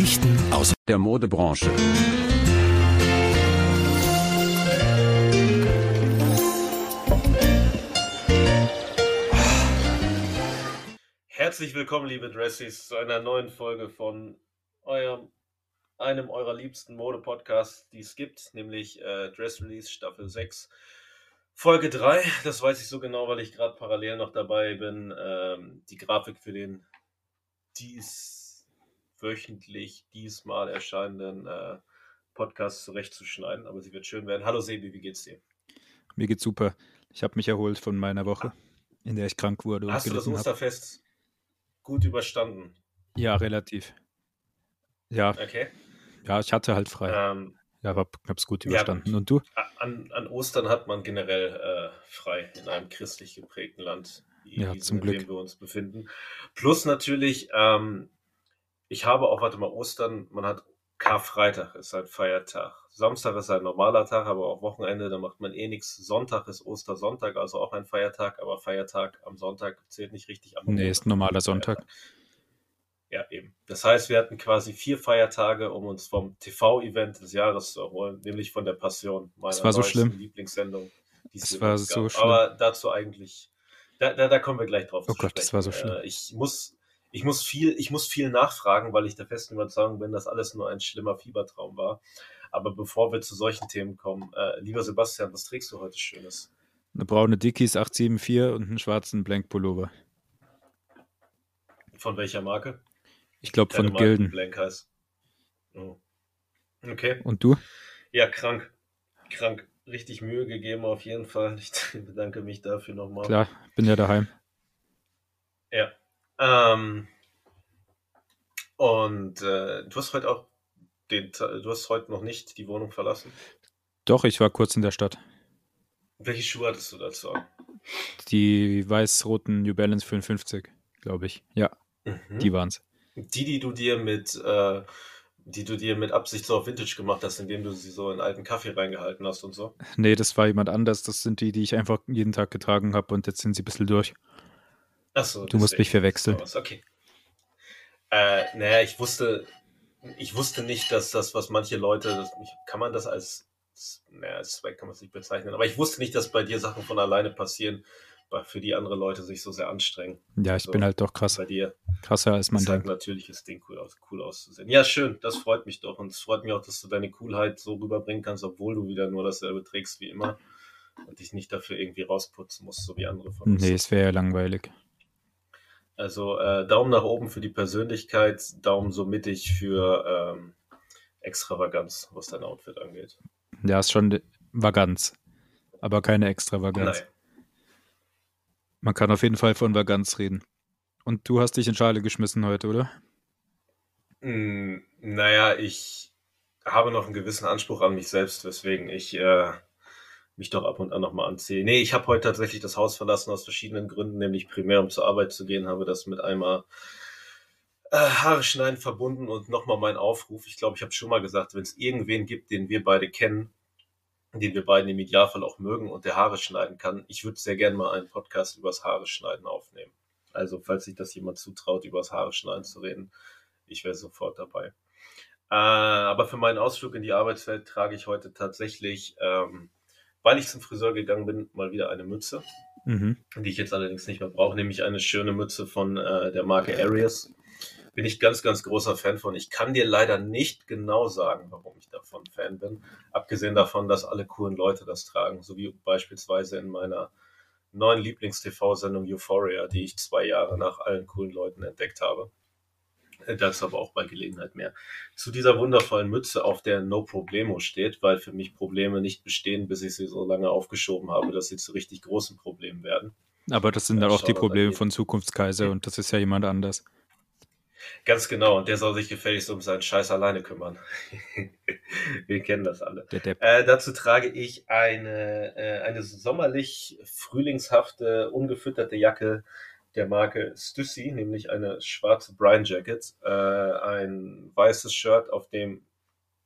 Geschichten aus der Modebranche. Herzlich willkommen, liebe Dressies, zu einer neuen Folge von eurem, einem eurer liebsten Mode-Podcasts, die es gibt, nämlich äh, Dress Release Staffel 6. Folge 3, das weiß ich so genau, weil ich gerade parallel noch dabei bin, ähm, die Grafik für den dies wöchentlich diesmal erscheinenden äh, Podcast zurechtzuschneiden, aber sie wird schön werden. Hallo Sebi, wie geht's dir? Mir geht's super. Ich habe mich erholt von meiner Woche, in der ich krank wurde. Hast du das Osterfest hab. gut überstanden? Ja, relativ. Ja. Okay. Ja, ich hatte halt frei. Ähm, ja, hab, hab's gut überstanden. Ja, Und du? An, an, Ostern hat man generell äh, frei in einem christlich geprägten Land, ja, zum in Glück. dem wir uns befinden. Plus natürlich, ähm, ich habe auch, warte mal, Ostern, man hat Karfreitag ist ein Feiertag. Samstag ist ein normaler Tag, aber auch Wochenende, da macht man eh nichts. Sonntag ist Ostersonntag, also auch ein Feiertag, aber Feiertag am Sonntag zählt nicht richtig am Nee, ist normaler Sonntag. Ja, eben. Das heißt, wir hatten quasi vier Feiertage, um uns vom TV-Event des Jahres zu erholen, nämlich von der Passion, meiner das war so schlimm. Lieblingssendung. Das war so schlimm. Aber dazu eigentlich, da, da, da kommen wir gleich drauf oh zu Gott, sprechen. das war so schlimm. Äh, ich muss, ich muss viel, ich muss viel nachfragen, weil ich der festen Überzeugung bin, dass alles nur ein schlimmer Fiebertraum war. Aber bevor wir zu solchen Themen kommen, äh, lieber Sebastian, was trägst du heute Schönes? Eine braune Dickies 874 und einen schwarzen Blank Pullover. Von welcher Marke? Ich glaube von Gilden. Blank heißt. Oh. Okay. Und du? Ja, krank. Krank. Richtig Mühe gegeben auf jeden Fall. Ich bedanke mich dafür nochmal. Klar, bin ja daheim. Ja. Ähm, und äh, du hast heute auch den, du hast heute noch nicht die Wohnung verlassen? Doch, ich war kurz in der Stadt. Welche Schuhe hattest du dazu? Die weiß-roten New Balance 55, glaube ich. Ja, mhm. die waren's. Die, die du dir mit, äh, die du dir mit Absicht so auf Vintage gemacht hast, indem du sie so in alten Kaffee reingehalten hast und so? Nee, das war jemand anders. Das sind die, die ich einfach jeden Tag getragen habe und jetzt sind sie ein bisschen durch. Achso. Du musst mich verwechseln. Okay. Äh, naja, ich wusste, ich wusste nicht, dass das, was manche Leute, das, kann man das als, naja, als Zweck kann man es nicht bezeichnen, aber ich wusste nicht, dass bei dir Sachen von alleine passieren, für die andere Leute sich so sehr anstrengen. Ja, ich so, bin halt doch krass. Bei dir. Krasser als man denkt. natürlich ist Ding cool, aus, cool auszusehen. Ja, schön, das freut mich doch. Und es freut mich auch, dass du deine Coolheit so rüberbringen kannst, obwohl du wieder nur dasselbe trägst wie immer und dich nicht dafür irgendwie rausputzen musst, so wie andere von uns. Nee, es wäre ja langweilig. Also äh, Daumen nach oben für die Persönlichkeit, Daumen so mittig für ähm, Extravaganz, was dein Outfit angeht. Ja, ist schon Vaganz, aber keine Extravaganz. Nein. Man kann auf jeden Fall von Vaganz reden. Und du hast dich in Schale geschmissen heute, oder? Mm, naja, ich habe noch einen gewissen Anspruch an mich selbst, weswegen ich äh, mich doch ab und an nochmal anziehe. Nee, ich habe heute tatsächlich das Haus verlassen aus verschiedenen Gründen, nämlich primär um zur Arbeit zu gehen, habe das mit einmal äh, Haare schneiden verbunden und nochmal mein Aufruf. Ich glaube, ich habe schon mal gesagt, wenn es irgendwen gibt, den wir beide kennen, den wir beiden im Idealfall auch mögen und der Haare schneiden kann. Ich würde sehr gerne mal einen Podcast übers Haare schneiden aufnehmen. Also, falls sich das jemand zutraut, übers Haare schneiden zu reden, ich wäre sofort dabei. Äh, aber für meinen Ausflug in die Arbeitswelt trage ich heute tatsächlich, ähm, weil ich zum Friseur gegangen bin, mal wieder eine Mütze, mhm. die ich jetzt allerdings nicht mehr brauche, nämlich eine schöne Mütze von äh, der Marke Arius bin ich ganz, ganz großer Fan von. Ich kann dir leider nicht genau sagen, warum ich davon Fan bin. Abgesehen davon, dass alle coolen Leute das tragen, so wie beispielsweise in meiner neuen Lieblings-TV-Sendung Euphoria, die ich zwei Jahre nach allen coolen Leuten entdeckt habe. Äh, dazu aber auch bei Gelegenheit mehr. Zu dieser wundervollen Mütze, auf der No Problemo steht, weil für mich Probleme nicht bestehen, bis ich sie so lange aufgeschoben habe, dass sie zu richtig großen Problemen werden. Aber das sind dann auch die Probleme von Zukunftskaiser und das ist ja jemand anders. Ganz genau, und der soll sich gefälligst um seinen Scheiß alleine kümmern. Wir kennen das alle. Äh, dazu trage ich eine, äh, eine sommerlich frühlingshafte, ungefütterte Jacke der Marke Stussy, nämlich eine schwarze Brian Jacket, äh, ein weißes Shirt, auf dem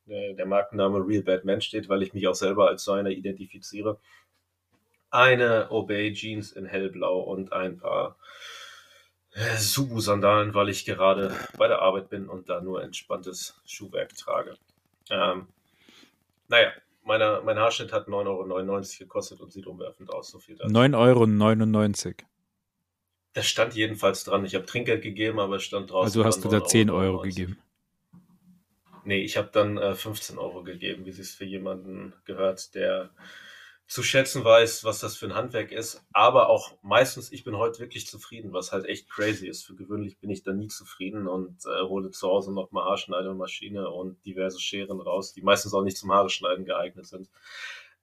äh, der Markenname Real Bad Man steht, weil ich mich auch selber als so einer identifiziere. Eine Obey Jeans in hellblau und ein paar äh, Subu-Sandalen, weil ich gerade bei der Arbeit bin und da nur entspanntes Schuhwerk trage. Ähm, naja, meine, mein Haarschnitt hat 9,99 Euro gekostet und sieht umwerfend aus. So viel 9,99 Euro. Das stand jedenfalls dran. Ich habe Trinkgeld gegeben, aber es stand draußen. Also hast du da 10 Euro, Euro gegeben? Nee, ich habe dann äh, 15 Euro gegeben, wie es für jemanden gehört, der zu schätzen weiß, was das für ein Handwerk ist. Aber auch meistens, ich bin heute wirklich zufrieden, was halt echt crazy ist. Für gewöhnlich bin ich da nie zufrieden und äh, hole zu Hause noch mal Haarschneidemaschine und diverse Scheren raus, die meistens auch nicht zum Haare schneiden geeignet sind.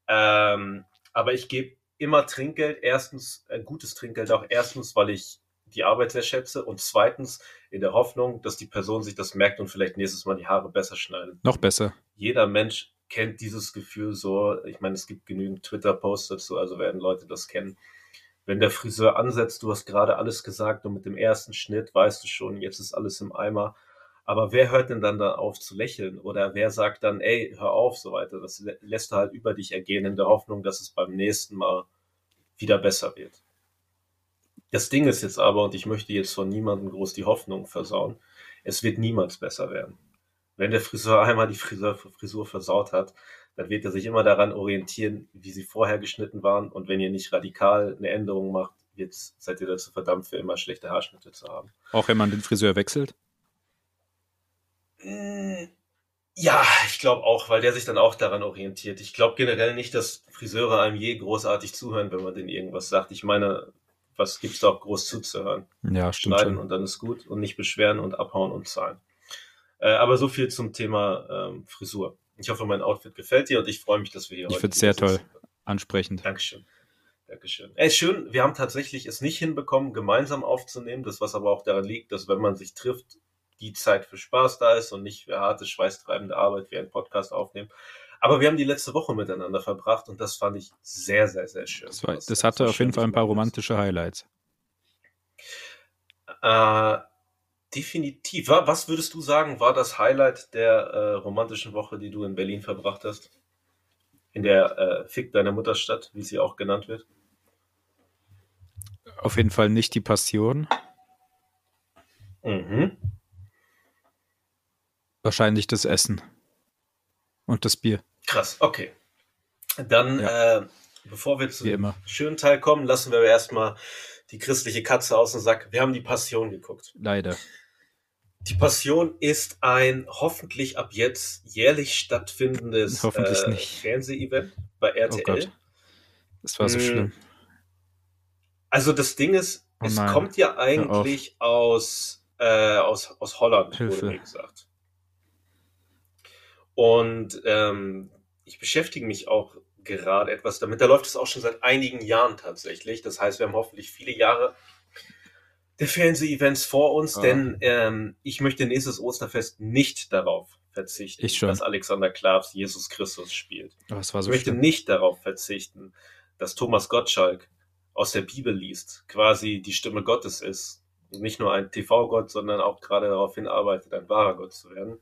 Ähm, aber ich gebe immer Trinkgeld. Erstens, ein gutes Trinkgeld auch. Erstens, weil ich die Arbeit sehr schätze und zweitens in der Hoffnung, dass die Person sich das merkt und vielleicht nächstes Mal die Haare besser schneidet. Noch besser. Jeder Mensch kennt dieses Gefühl so. Ich meine, es gibt genügend Twitter-Posts dazu, also werden Leute das kennen. Wenn der Friseur ansetzt, du hast gerade alles gesagt und mit dem ersten Schnitt weißt du schon, jetzt ist alles im Eimer. Aber wer hört denn dann da auf zu lächeln? Oder wer sagt dann, ey, hör auf, so weiter? Das lässt du halt über dich ergehen in der Hoffnung, dass es beim nächsten Mal wieder besser wird. Das Ding ist jetzt aber, und ich möchte jetzt von niemandem groß die Hoffnung versauen, es wird niemals besser werden wenn der Friseur einmal die Friseur, Frisur versaut hat, dann wird er sich immer daran orientieren, wie sie vorher geschnitten waren. Und wenn ihr nicht radikal eine Änderung macht, wird, seid ihr dazu verdammt, für immer schlechte Haarschnitte zu haben. Auch wenn man den Friseur wechselt? Mm, ja, ich glaube auch, weil der sich dann auch daran orientiert. Ich glaube generell nicht, dass Friseure einem je großartig zuhören, wenn man denen irgendwas sagt. Ich meine, was gibt es da auch groß zuzuhören? Ja, stimmt. Schneiden schon. und dann ist gut und nicht beschweren und abhauen und zahlen. Äh, aber so viel zum Thema ähm, Frisur. Ich hoffe, mein Outfit gefällt dir und ich freue mich, dass wir hier ich heute. Ich finde es sehr toll. Ansprechend. Dankeschön. Dankeschön. Ey, schön, wir haben tatsächlich es nicht hinbekommen, gemeinsam aufzunehmen. Das, was aber auch daran liegt, dass wenn man sich trifft, die Zeit für Spaß da ist und nicht für harte, schweißtreibende Arbeit wie ein Podcast aufnehmen. Aber wir haben die letzte Woche miteinander verbracht und das fand ich sehr, sehr, sehr schön. Das, war, das hatte auf jeden Fall ein paar romantische Highlights. Äh, Definitiv. Was würdest du sagen, war das Highlight der äh, romantischen Woche, die du in Berlin verbracht hast? In der äh, Fick deiner Mutterstadt, wie sie auch genannt wird? Auf jeden Fall nicht die Passion. Mhm. Wahrscheinlich das Essen. Und das Bier. Krass, okay. Dann, ja. äh, bevor wir zum schönen Teil kommen, lassen wir erstmal die christliche Katze aus dem Sack. Wir haben die Passion geguckt. Leider. Die Passion ist ein hoffentlich ab jetzt jährlich stattfindendes äh, Fernseh-Event bei RTL. Oh Gott. Das war so hm. schlimm. Also das Ding ist, oh es kommt ja eigentlich aus, äh, aus, aus Holland, Hilfe. wurde mir gesagt. Und ähm, ich beschäftige mich auch gerade etwas damit. Da läuft es auch schon seit einigen Jahren tatsächlich. Das heißt, wir haben hoffentlich viele Jahre der Fernseh-Events vor uns, ah. denn ähm, ich möchte nächstes Osterfest nicht darauf verzichten, dass Alexander Klavs Jesus Christus spielt. Oh, so ich möchte nicht darauf verzichten, dass Thomas Gottschalk aus der Bibel liest, quasi die Stimme Gottes ist. Nicht nur ein TV-Gott, sondern auch gerade darauf hinarbeitet, ein wahrer Gott zu werden.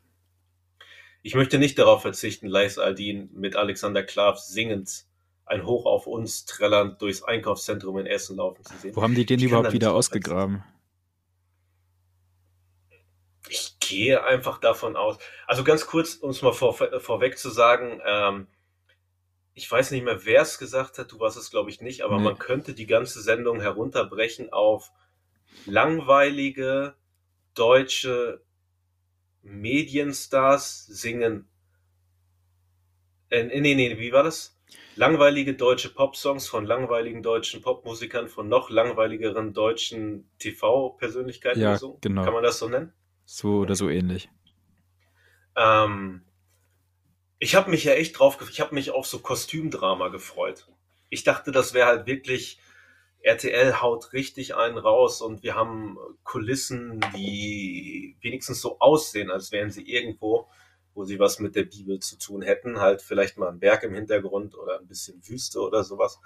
Ich möchte nicht darauf verzichten, Leis Aldin mit Alexander Klavs singend ein Hoch auf uns trällernd durchs Einkaufszentrum in Essen laufen zu sehen. Wo haben die den ich überhaupt wieder ausgegraben? Ich gehe einfach davon aus. Also ganz kurz, um es mal vor, vorweg zu sagen, ähm, ich weiß nicht mehr, wer es gesagt hat, du warst es glaube ich nicht, aber nee. man könnte die ganze Sendung herunterbrechen auf langweilige deutsche Medienstars singen. Äh, nee, nee, wie war das? langweilige deutsche Popsongs von langweiligen deutschen Popmusikern von noch langweiligeren deutschen TV-Persönlichkeiten ja, so. Genau. Kann man das so nennen? So oder so ähnlich. Ähm, ich habe mich ja echt drauf, ich habe mich auf so Kostümdrama gefreut. Ich dachte, das wäre halt wirklich RTL haut richtig einen raus und wir haben Kulissen, die wenigstens so aussehen, als wären sie irgendwo wo sie was mit der Bibel zu tun hätten. Halt vielleicht mal ein Berg im Hintergrund oder ein bisschen Wüste oder sowas.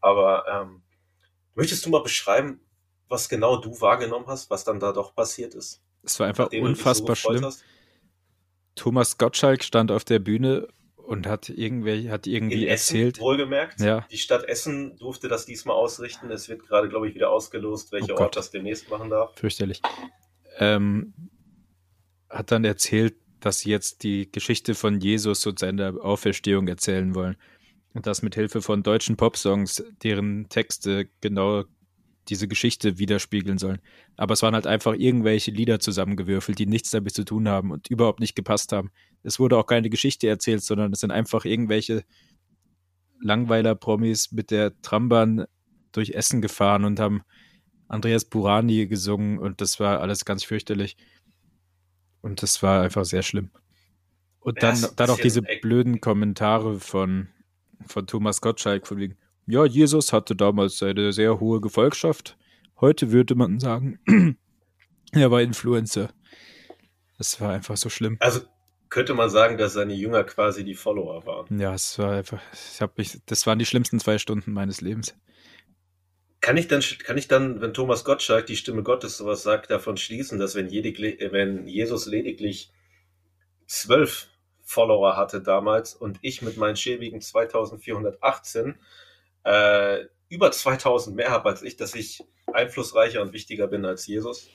Aber ähm, möchtest du mal beschreiben, was genau du wahrgenommen hast, was dann da doch passiert ist? Es war einfach unfassbar so schlimm. Hast? Thomas Gottschalk stand auf der Bühne und hat irgendwie, hat irgendwie In erzählt. Essen, wohlgemerkt. Ja. Die Stadt Essen durfte das diesmal ausrichten. Es wird gerade, glaube ich, wieder ausgelost, welcher oh Ort das demnächst machen darf. Fürchterlich. Ähm, hat dann erzählt, dass sie jetzt die Geschichte von Jesus und seiner Auferstehung erzählen wollen. Und das mit Hilfe von deutschen Popsongs, deren Texte genau diese Geschichte widerspiegeln sollen. Aber es waren halt einfach irgendwelche Lieder zusammengewürfelt, die nichts damit zu tun haben und überhaupt nicht gepasst haben. Es wurde auch keine Geschichte erzählt, sondern es sind einfach irgendwelche Langweiler-Promis mit der Trambahn durch Essen gefahren und haben Andreas Burani gesungen und das war alles ganz fürchterlich. Und das war einfach sehr schlimm. Und dann, dann auch diese blöden Kommentare von, von Thomas Gottschalk von wegen, ja, Jesus hatte damals eine sehr hohe Gefolgschaft. Heute würde man sagen, er war Influencer. Das war einfach so schlimm. Also könnte man sagen, dass seine Jünger quasi die Follower waren. Ja, es war einfach, ich habe mich, das waren die schlimmsten zwei Stunden meines Lebens. Kann ich dann, kann ich dann, wenn Thomas Gottschalk die Stimme Gottes sowas sagt, davon schließen, dass wenn, lediglich, wenn Jesus lediglich zwölf Follower hatte damals und ich mit meinen schäbigen 2418 äh, über 2000 mehr habe als ich, dass ich einflussreicher und wichtiger bin als Jesus?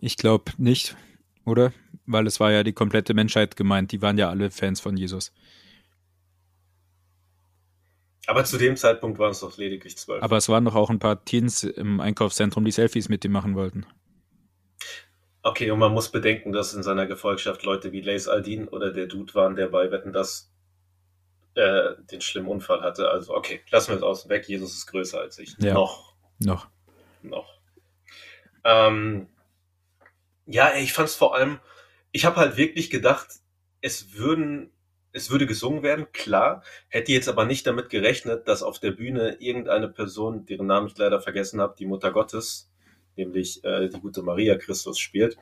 Ich glaube nicht, oder? Weil es war ja die komplette Menschheit gemeint. Die waren ja alle Fans von Jesus. Aber zu dem Zeitpunkt waren es doch lediglich zwölf. Aber es waren doch auch ein paar Teens im Einkaufszentrum, die Selfies mit ihm machen wollten. Okay, und man muss bedenken, dass in seiner Gefolgschaft Leute wie Lace Aldin oder der Dude waren, der bei Wetten das äh, den schlimmen Unfall hatte. Also, okay, lassen wir es außen weg. Jesus ist größer als ich. Ja. Noch. Noch. Noch. Ähm, ja, ich fand es vor allem, ich habe halt wirklich gedacht, es würden, es würde gesungen werden, klar, hätte jetzt aber nicht damit gerechnet, dass auf der Bühne irgendeine Person, deren Namen ich leider vergessen habe, die Mutter Gottes, nämlich äh, die gute Maria Christus spielt,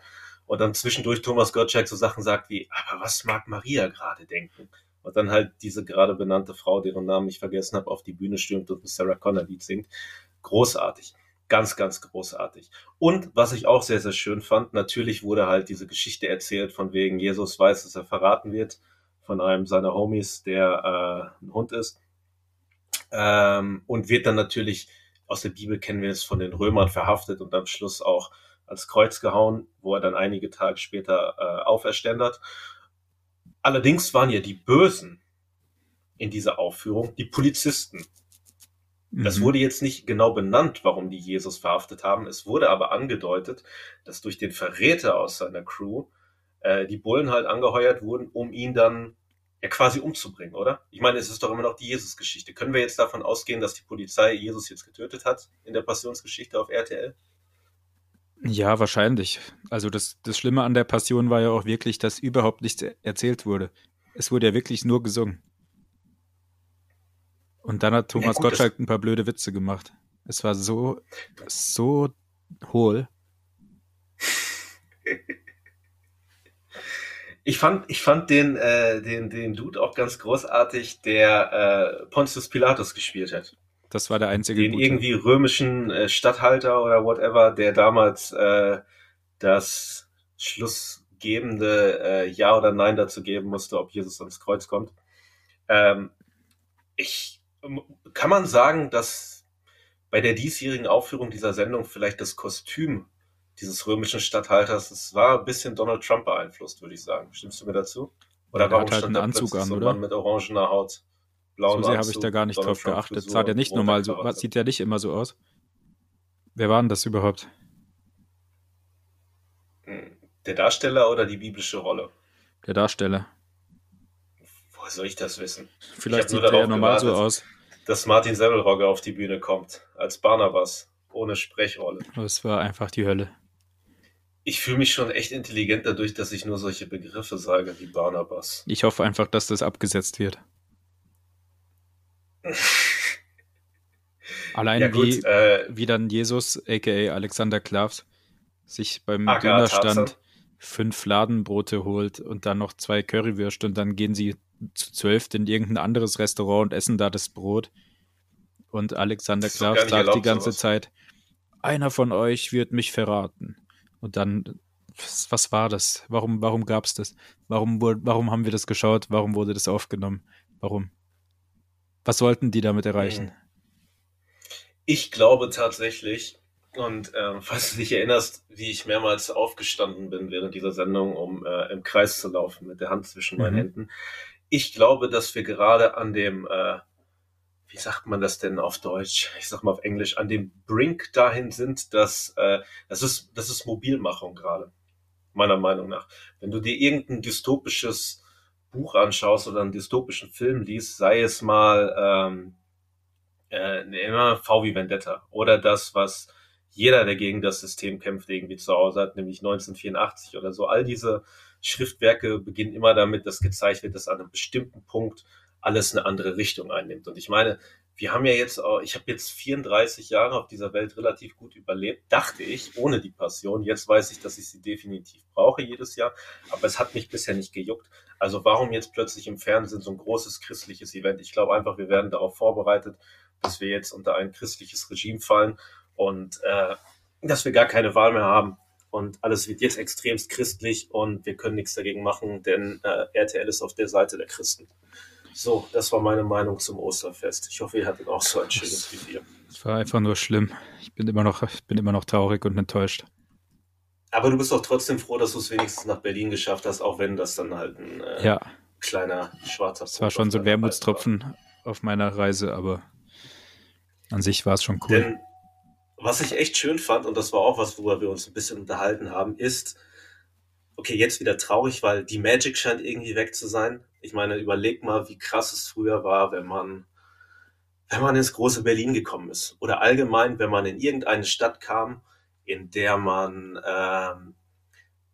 und dann zwischendurch Thomas Gottschalk so Sachen sagt wie, aber was mag Maria gerade denken? Und dann halt diese gerade benannte Frau, deren Namen ich vergessen habe, auf die Bühne stürmt und Sarah Connor Lied singt. Großartig. Ganz, ganz großartig. Und was ich auch sehr, sehr schön fand, natürlich wurde halt diese Geschichte erzählt, von wegen Jesus weiß, dass er verraten wird von einem seiner Homies, der äh, ein Hund ist. Ähm, und wird dann natürlich, aus der Bibel kennen wir es, von den Römern verhaftet und am Schluss auch ans Kreuz gehauen, wo er dann einige Tage später äh, auferständert. Allerdings waren ja die Bösen in dieser Aufführung die Polizisten. Das mhm. wurde jetzt nicht genau benannt, warum die Jesus verhaftet haben. Es wurde aber angedeutet, dass durch den Verräter aus seiner Crew äh, die Bullen halt angeheuert wurden, um ihn dann ja quasi umzubringen, oder? Ich meine, es ist doch immer noch die Jesus-Geschichte. Können wir jetzt davon ausgehen, dass die Polizei Jesus jetzt getötet hat in der Passionsgeschichte auf RTL? Ja, wahrscheinlich. Also das, das Schlimme an der Passion war ja auch wirklich, dass überhaupt nichts erzählt wurde. Es wurde ja wirklich nur gesungen. Und dann hat Thomas ja, gut, Gottschalk ein paar blöde Witze gemacht. Es war so, so hohl. Ich fand, ich fand den, äh, den, den Dude auch ganz großartig, der äh, Pontius Pilatus gespielt hat. Das war der einzige. Den gute. irgendwie römischen äh, Statthalter oder whatever, der damals äh, das schlussgebende äh, Ja oder Nein dazu geben musste, ob Jesus ans Kreuz kommt. Ähm, ich kann man sagen, dass bei der diesjährigen Aufführung dieser Sendung vielleicht das Kostüm dieses römischen Statthalters, es war ein bisschen Donald Trump beeinflusst, würde ich sagen. Stimmst du mir dazu? Oder ja, warum halt stand einen Anzug an, so oder? Mann mit orangener Haut? Blauen So sehr habe ich da gar nicht drauf geachtet. Sah der nicht normal so, sieht der nicht immer so aus? Wer war denn das überhaupt? Hm, der Darsteller oder die biblische Rolle? Der Darsteller. Woher soll ich das wissen? Vielleicht sieht der ja normal gewartet, so aus. Dass Martin Semmelrogge auf die Bühne kommt, als Barnabas, ohne Sprechrolle. Das war einfach die Hölle. Ich fühle mich schon echt intelligent dadurch, dass ich nur solche Begriffe sage wie Barnabas. Ich hoffe einfach, dass das abgesetzt wird. Allein ja, wie, äh, wie dann Jesus, aka Alexander Klavs, sich beim Dönerstand fünf Fladenbrote holt und dann noch zwei Currywürste und dann gehen sie zu zwölf in irgendein anderes Restaurant und essen da das Brot. Und Alexander Klavs sagt die ganze sowas. Zeit, einer von euch wird mich verraten. Und dann was, was war das? Warum, warum gab es das? Warum, warum haben wir das geschaut? Warum wurde das aufgenommen? Warum? Was sollten die damit erreichen? Hm. Ich glaube tatsächlich, und äh, falls du dich erinnerst, wie ich mehrmals aufgestanden bin während dieser Sendung, um äh, im Kreis zu laufen mit der Hand zwischen meinen mhm. Händen. Ich glaube, dass wir gerade an dem, äh, wie sagt man das denn auf Deutsch? Ich sag mal auf Englisch, an dem Brink dahin sind, dass äh, das ist, das ist Mobilmachung gerade, meiner Meinung nach. Wenn du dir irgendein dystopisches Buch anschaust oder einen dystopischen Film liest, sei es mal ähm, äh, immer V wie Vendetta oder das, was jeder, der gegen das System kämpft, irgendwie zu Hause hat, nämlich 1984 oder so. All diese Schriftwerke beginnen immer damit, dass gezeigt wird, dass an einem bestimmten Punkt alles eine andere Richtung einnimmt. Und ich meine, wir haben ja jetzt, ich habe jetzt 34 Jahre auf dieser Welt relativ gut überlebt, dachte ich, ohne die Passion. Jetzt weiß ich, dass ich sie definitiv brauche jedes Jahr, aber es hat mich bisher nicht gejuckt. Also warum jetzt plötzlich im Fernsehen so ein großes christliches Event? Ich glaube einfach, wir werden darauf vorbereitet, dass wir jetzt unter ein christliches Regime fallen und äh, dass wir gar keine Wahl mehr haben. Und alles wird jetzt extremst christlich und wir können nichts dagegen machen, denn äh, RTL ist auf der Seite der Christen. So, das war meine Meinung zum Osterfest. Ich hoffe, ihr hattet auch so ein schönes wie wir. Es war einfach nur schlimm. Ich bin immer noch, ich bin immer noch traurig und enttäuscht. Aber du bist doch trotzdem froh, dass du es wenigstens nach Berlin geschafft hast, auch wenn das dann halt ein äh, ja. kleiner schwarzer Es war schon so ein Wermutstropfen auf meiner Reise, aber an sich war es schon cool. Denn was ich echt schön fand, und das war auch was, worüber wir uns ein bisschen unterhalten haben, ist, okay, jetzt wieder traurig, weil die Magic scheint irgendwie weg zu sein. Ich meine, überleg mal, wie krass es früher war, wenn man, wenn man ins große Berlin gekommen ist. Oder allgemein, wenn man in irgendeine Stadt kam, in der man ähm,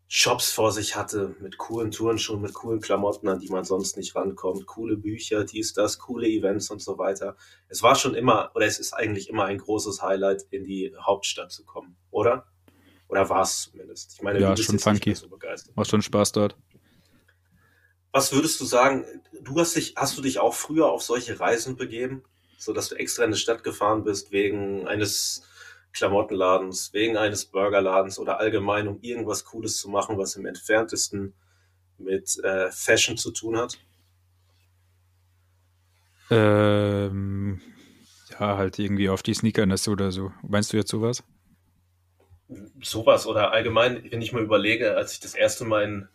Shops vor sich hatte mit coolen Turnschuhen, mit coolen Klamotten, an die man sonst nicht rankommt, coole Bücher, dies, das, coole Events und so weiter. Es war schon immer, oder es ist eigentlich immer ein großes Highlight, in die Hauptstadt zu kommen, oder? Oder war es zumindest? Ich meine, ja, schon funky. So Macht schon Spaß dort. Was würdest du sagen? Du hast dich, hast du dich auch früher auf solche Reisen begeben, so dass du extra in eine Stadt gefahren bist wegen eines Klamottenladens, wegen eines Burgerladens oder allgemein, um irgendwas Cooles zu machen, was im entferntesten mit äh, Fashion zu tun hat? Ähm, ja, halt irgendwie auf die Sneakerness oder so. Meinst du jetzt sowas? Sowas oder allgemein, wenn ich mal überlege, als ich das erste Mal in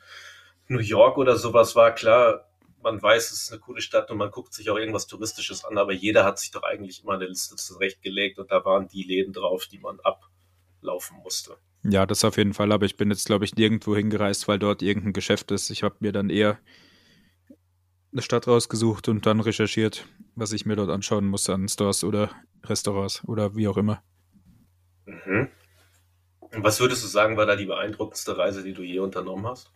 New York oder sowas war, klar, man weiß, es ist eine coole Stadt und man guckt sich auch irgendwas Touristisches an, aber jeder hat sich doch eigentlich immer eine Liste zurechtgelegt und da waren die Läden drauf, die man ablaufen musste. Ja, das auf jeden Fall, aber ich bin jetzt, glaube ich, nirgendwo hingereist, weil dort irgendein Geschäft ist. Ich habe mir dann eher eine Stadt rausgesucht und dann recherchiert, was ich mir dort anschauen muss an Stores oder Restaurants oder wie auch immer. Mhm. Und was würdest du sagen, war da die beeindruckendste Reise, die du je unternommen hast?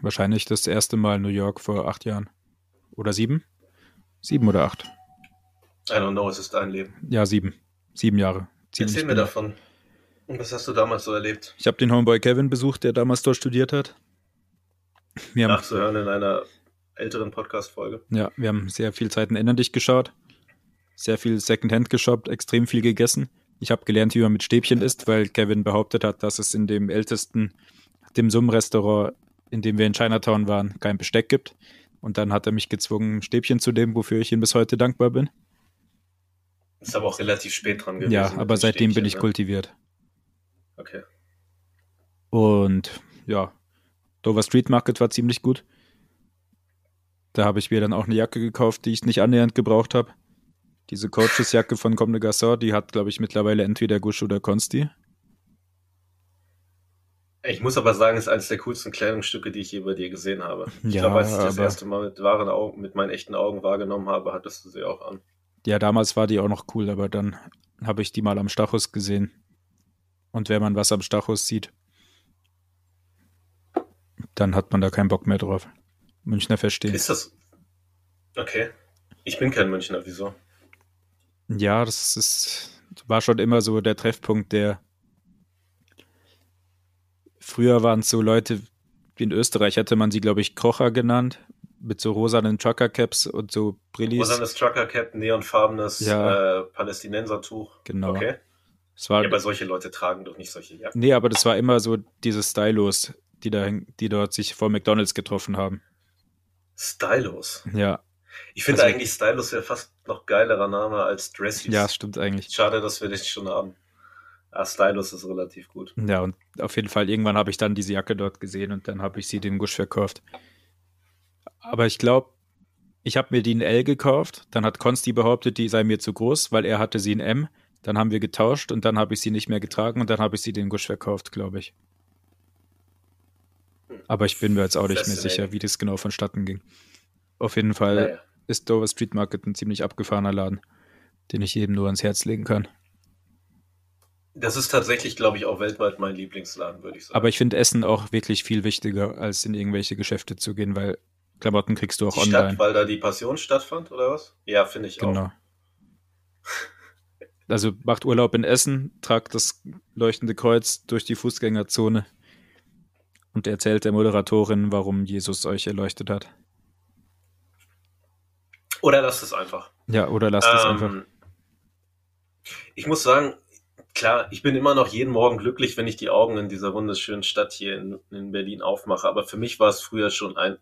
Wahrscheinlich das erste Mal New York vor acht Jahren. Oder sieben? Sieben oder acht? I don't know, es ist dein Leben. Ja, sieben. Sieben Jahre. Ziemlich Erzähl mir genau. davon. Und was hast du damals so erlebt? Ich habe den Homeboy Kevin besucht, der damals dort studiert hat. Wir Nachzuhören in einer älteren Podcast-Folge. Ja, wir haben sehr viel Zeit in Erinner dich geschaut, sehr viel Secondhand geshoppt, extrem viel gegessen. Ich habe gelernt, wie man mit Stäbchen isst, weil Kevin behauptet hat, dass es in dem ältesten dem Sum-Restaurant in dem wir in Chinatown waren, kein Besteck gibt. Und dann hat er mich gezwungen, Stäbchen zu nehmen, wofür ich ihm bis heute dankbar bin. Ist aber auch relativ spät dran gewesen. Ja, aber seitdem Stäbchen, bin ich ne? kultiviert. Okay. Und ja, Dover Street Market war ziemlich gut. Da habe ich mir dann auch eine Jacke gekauft, die ich nicht annähernd gebraucht habe. Diese Coaches-Jacke von Comme de Garçon, die hat, glaube ich, mittlerweile entweder Gush oder Consti. Ich muss aber sagen, es ist eines der coolsten Kleidungsstücke, die ich je bei dir gesehen habe. Ich ja, glaube, als ich das erste Mal mit wahren Augen, mit meinen echten Augen wahrgenommen habe, hattest du sie auch an. Ja, damals war die auch noch cool, aber dann habe ich die mal am Stachus gesehen. Und wenn man was am Stachus sieht, dann hat man da keinen Bock mehr drauf. Münchner verstehen. Ist das? Okay. Ich bin kein Münchner, wieso? Ja, das ist, war schon immer so der Treffpunkt der Früher waren es so Leute, wie in Österreich hätte man sie, glaube ich, Krocher genannt, mit so rosanen Trucker-Caps und so Brillis. Rosanes Trucker-Cap, neonfarbenes ja. äh, Palästinensertuch. Genau. Okay. Es war, Ja, aber solche Leute tragen doch nicht solche Jacken. nee, aber das war immer so diese Stylos, die, da, die dort sich vor McDonalds getroffen haben. Stylos. Ja, Ich finde Also- eigentlich Stylos wäre fast noch geilerer Name als Dressies. ja, stimmt eigentlich. Schade, dass wir das schon haben. Ah, Stylos ist relativ gut. Ja, und auf jeden Fall, irgendwann habe ich dann diese Jacke dort gesehen und dann habe ich sie dem Gusch verkauft. Aber ich glaube, ich habe mir die in L gekauft, dann hat Konsti behauptet, die sei mir zu groß, weil er hatte sie in M. Dann haben wir getauscht und dann habe ich sie nicht mehr getragen und dann habe ich sie dem Gusch verkauft, glaube ich. Aber ich bin mir jetzt auch nicht mehr sicher, wie das genau vonstatten ging. Auf jeden Fall Naja. Ist Dover Street Market ein ziemlich abgefahrener Laden, den ich jedem nur ans Herz legen kann. Das ist tatsächlich, glaube ich, auch weltweit mein Lieblingsladen, würde ich sagen. Aber ich finde Essen auch wirklich viel wichtiger, als in irgendwelche Geschäfte zu gehen, weil Klamotten kriegst du auch die online. Stadt, weil da die Passion stattfand, oder was? Ja, finde ich auch. genau. Also macht Urlaub in Essen, tragt das leuchtende Kreuz durch die Fußgängerzone und erzählt der Moderatorin, warum Jesus euch erleuchtet hat. Oder lasst es einfach. Ja, oder lasst es einfach. Ähm, Ich muss sagen, klar, ich bin immer noch jeden Morgen glücklich, wenn ich die Augen in dieser wunderschönen Stadt hier in, in Berlin aufmache. Aber für mich war es früher schon ein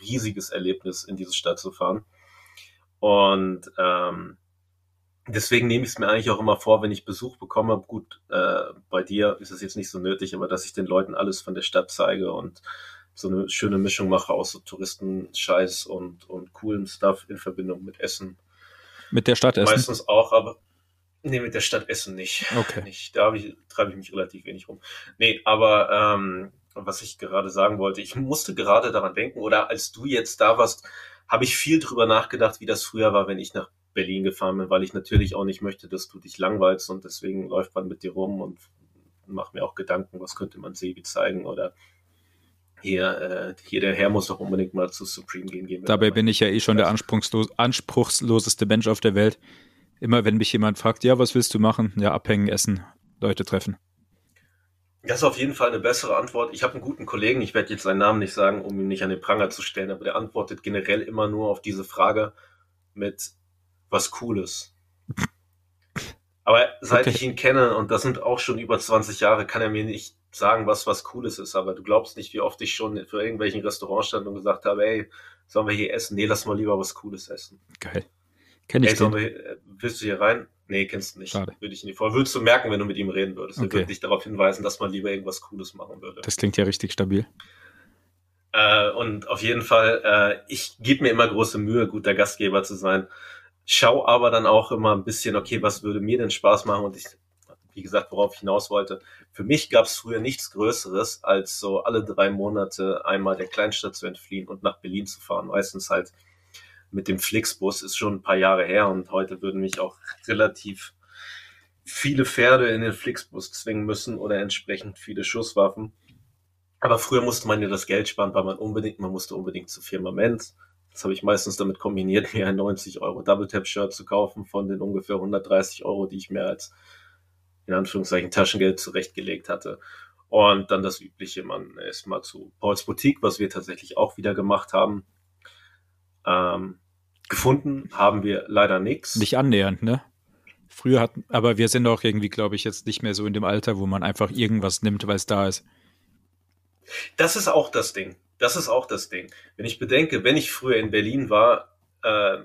riesiges Erlebnis, in diese Stadt zu fahren. Und ähm, deswegen nehme ich es mir eigentlich auch immer vor, wenn ich Besuch bekomme. Gut, äh, bei dir ist es jetzt nicht so nötig, aber dass ich den Leuten alles von der Stadt zeige und so eine schöne Mischung mache aus so Touristenscheiß und, und coolen Stuff in Verbindung mit Essen. Mit der Stadt Essen. Meistens auch, aber nee, mit der Stadt Essen nicht. Okay. nicht. Da ich, treibe ich mich relativ wenig rum. Nee, aber ähm, was ich gerade sagen wollte, ich musste gerade daran denken, oder als du jetzt da warst, habe ich viel drüber nachgedacht, wie das früher war, wenn ich nach Berlin gefahren bin, weil ich natürlich auch nicht möchte, dass du dich langweilst und deswegen läuft man mit dir rum und macht mir auch Gedanken, was könnte man Sebi zeigen oder hier, äh, hier der Herr muss doch unbedingt mal zu Supreme gehen. gehen Dabei bin ich ja eh schon der anspruchslos, anspruchsloseste Mensch auf der Welt. Immer wenn mich jemand fragt, ja, was willst du machen? Ja, abhängen, essen, Leute treffen. Das ist auf jeden Fall eine bessere Antwort. Ich habe einen guten Kollegen, ich werde jetzt seinen Namen nicht sagen, um ihn nicht an den Pranger zu stellen, aber der antwortet generell immer nur auf diese Frage mit was Cooles. Aber seit Okay. ich ihn kenne, und das sind auch schon über 20 Jahre, kann er mir nicht sagen, was was Cooles ist. Aber du glaubst nicht, wie oft ich schon für irgendwelchen Restaurants stand und gesagt habe, ey, sollen wir hier essen? Nee, lass mal lieber was Cooles essen. Geil. Kenn ich Ey, den. wir, äh, willst du hier rein? Nee, kennst du nicht. Schade. Würde ich nicht vor. Würdest du merken, wenn du mit ihm reden würdest. Er Okay. würde dich darauf hinweisen, dass man lieber irgendwas Cooles machen würde. Das klingt ja richtig stabil. Äh, und auf jeden Fall, äh, ich gebe mir immer große Mühe, guter Gastgeber zu sein. Schau aber dann auch immer ein bisschen, okay, was würde mir denn Spaß machen? Und ich, wie gesagt, worauf ich hinaus wollte. Für mich gab es früher nichts Größeres, als so alle drei Monate einmal der Kleinstadt zu entfliehen und nach Berlin zu fahren. Meistens halt mit dem Flixbus, ist schon ein paar Jahre her und heute würden mich auch relativ viele Pferde in den Flixbus zwingen müssen oder entsprechend viele Schusswaffen. Aber früher musste man ja das Geld sparen, weil man unbedingt, man musste unbedingt zu Firmament. Das habe ich meistens damit kombiniert, mir ein 90 Euro Double Tap Shirt zu kaufen von den ungefähr 130 Euro, die ich mir als in Anführungszeichen Taschengeld zurechtgelegt hatte. Und dann das übliche, man ist mal zu Pauls Boutique, was wir tatsächlich auch wieder gemacht haben. Ähm, gefunden haben wir leider nichts. Nicht annähernd, ne? Früher hatten, aber wir sind auch irgendwie, glaube ich, jetzt nicht mehr so in dem Alter, wo man einfach irgendwas nimmt, weil es da ist. Das ist auch das Ding. Das ist auch das Ding. Wenn ich bedenke, wenn ich früher in Berlin war, äh,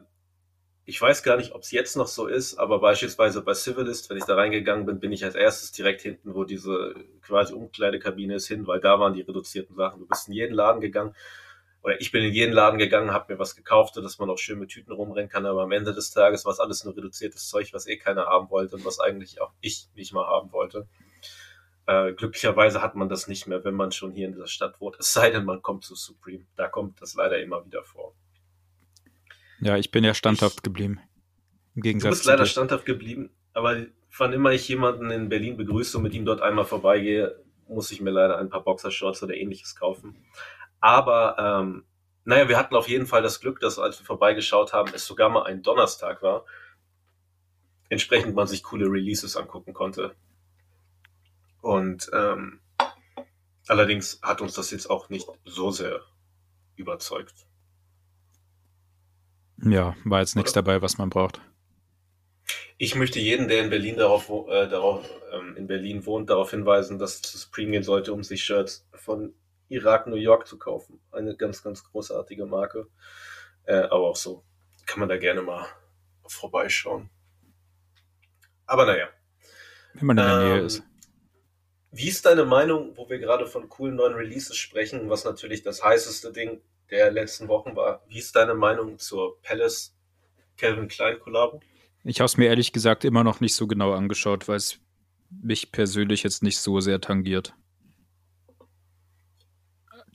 ich weiß gar nicht, ob es jetzt noch so ist, aber beispielsweise bei Civilist, wenn ich da reingegangen bin, bin ich als erstes direkt hinten, wo diese quasi Umkleidekabine ist, hin, weil da waren die reduzierten Sachen. Du bist in jeden Laden gegangen, oder ich bin in jeden Laden gegangen, habe mir was gekauft, dass man auch schön mit Tüten rumrennen kann, aber am Ende des Tages war es alles nur reduziertes Zeug, was eh keiner haben wollte und was eigentlich auch ich nicht mal haben wollte. Äh, glücklicherweise hat man das nicht mehr, wenn man schon hier in dieser Stadt wohnt. Es sei denn, man kommt zu Supreme. Da kommt das leider immer wieder vor. Ja, ich bin ja standhaft geblieben. Im Du Gegensatz bist zu leider standhaft geblieben, aber wann immer ich jemanden in Berlin begrüße und mit ihm dort einmal vorbeigehe, muss ich mir leider ein paar Boxershorts oder ähnliches kaufen. Aber ähm, naja, wir hatten auf jeden Fall das Glück, dass als wir vorbeigeschaut haben, es sogar mal ein Donnerstag war. Entsprechend man sich coole Releases angucken konnte. Und ähm, allerdings hat uns das jetzt auch nicht so sehr überzeugt. Ja, war jetzt nichts Oder? dabei, was man braucht. Ich möchte jeden, der in Berlin darauf, äh, darauf ähm, in Berlin wohnt, darauf hinweisen, dass es zu Supreme gehen sollte, um sich Shirts von Irak, New York zu kaufen. Eine ganz, ganz großartige Marke. Äh, aber auch so kann man da gerne mal vorbeischauen. Aber naja. Wenn man in der Nähe ähm, ist. Wie ist deine Meinung, wo wir gerade von coolen neuen Releases sprechen, was natürlich das heißeste Ding der letzten Wochen war? Wie ist deine Meinung zur Palace Calvin Klein Kollabo? Ich habe es mir ehrlich gesagt immer noch nicht so genau angeschaut, weil es mich persönlich jetzt nicht so sehr tangiert.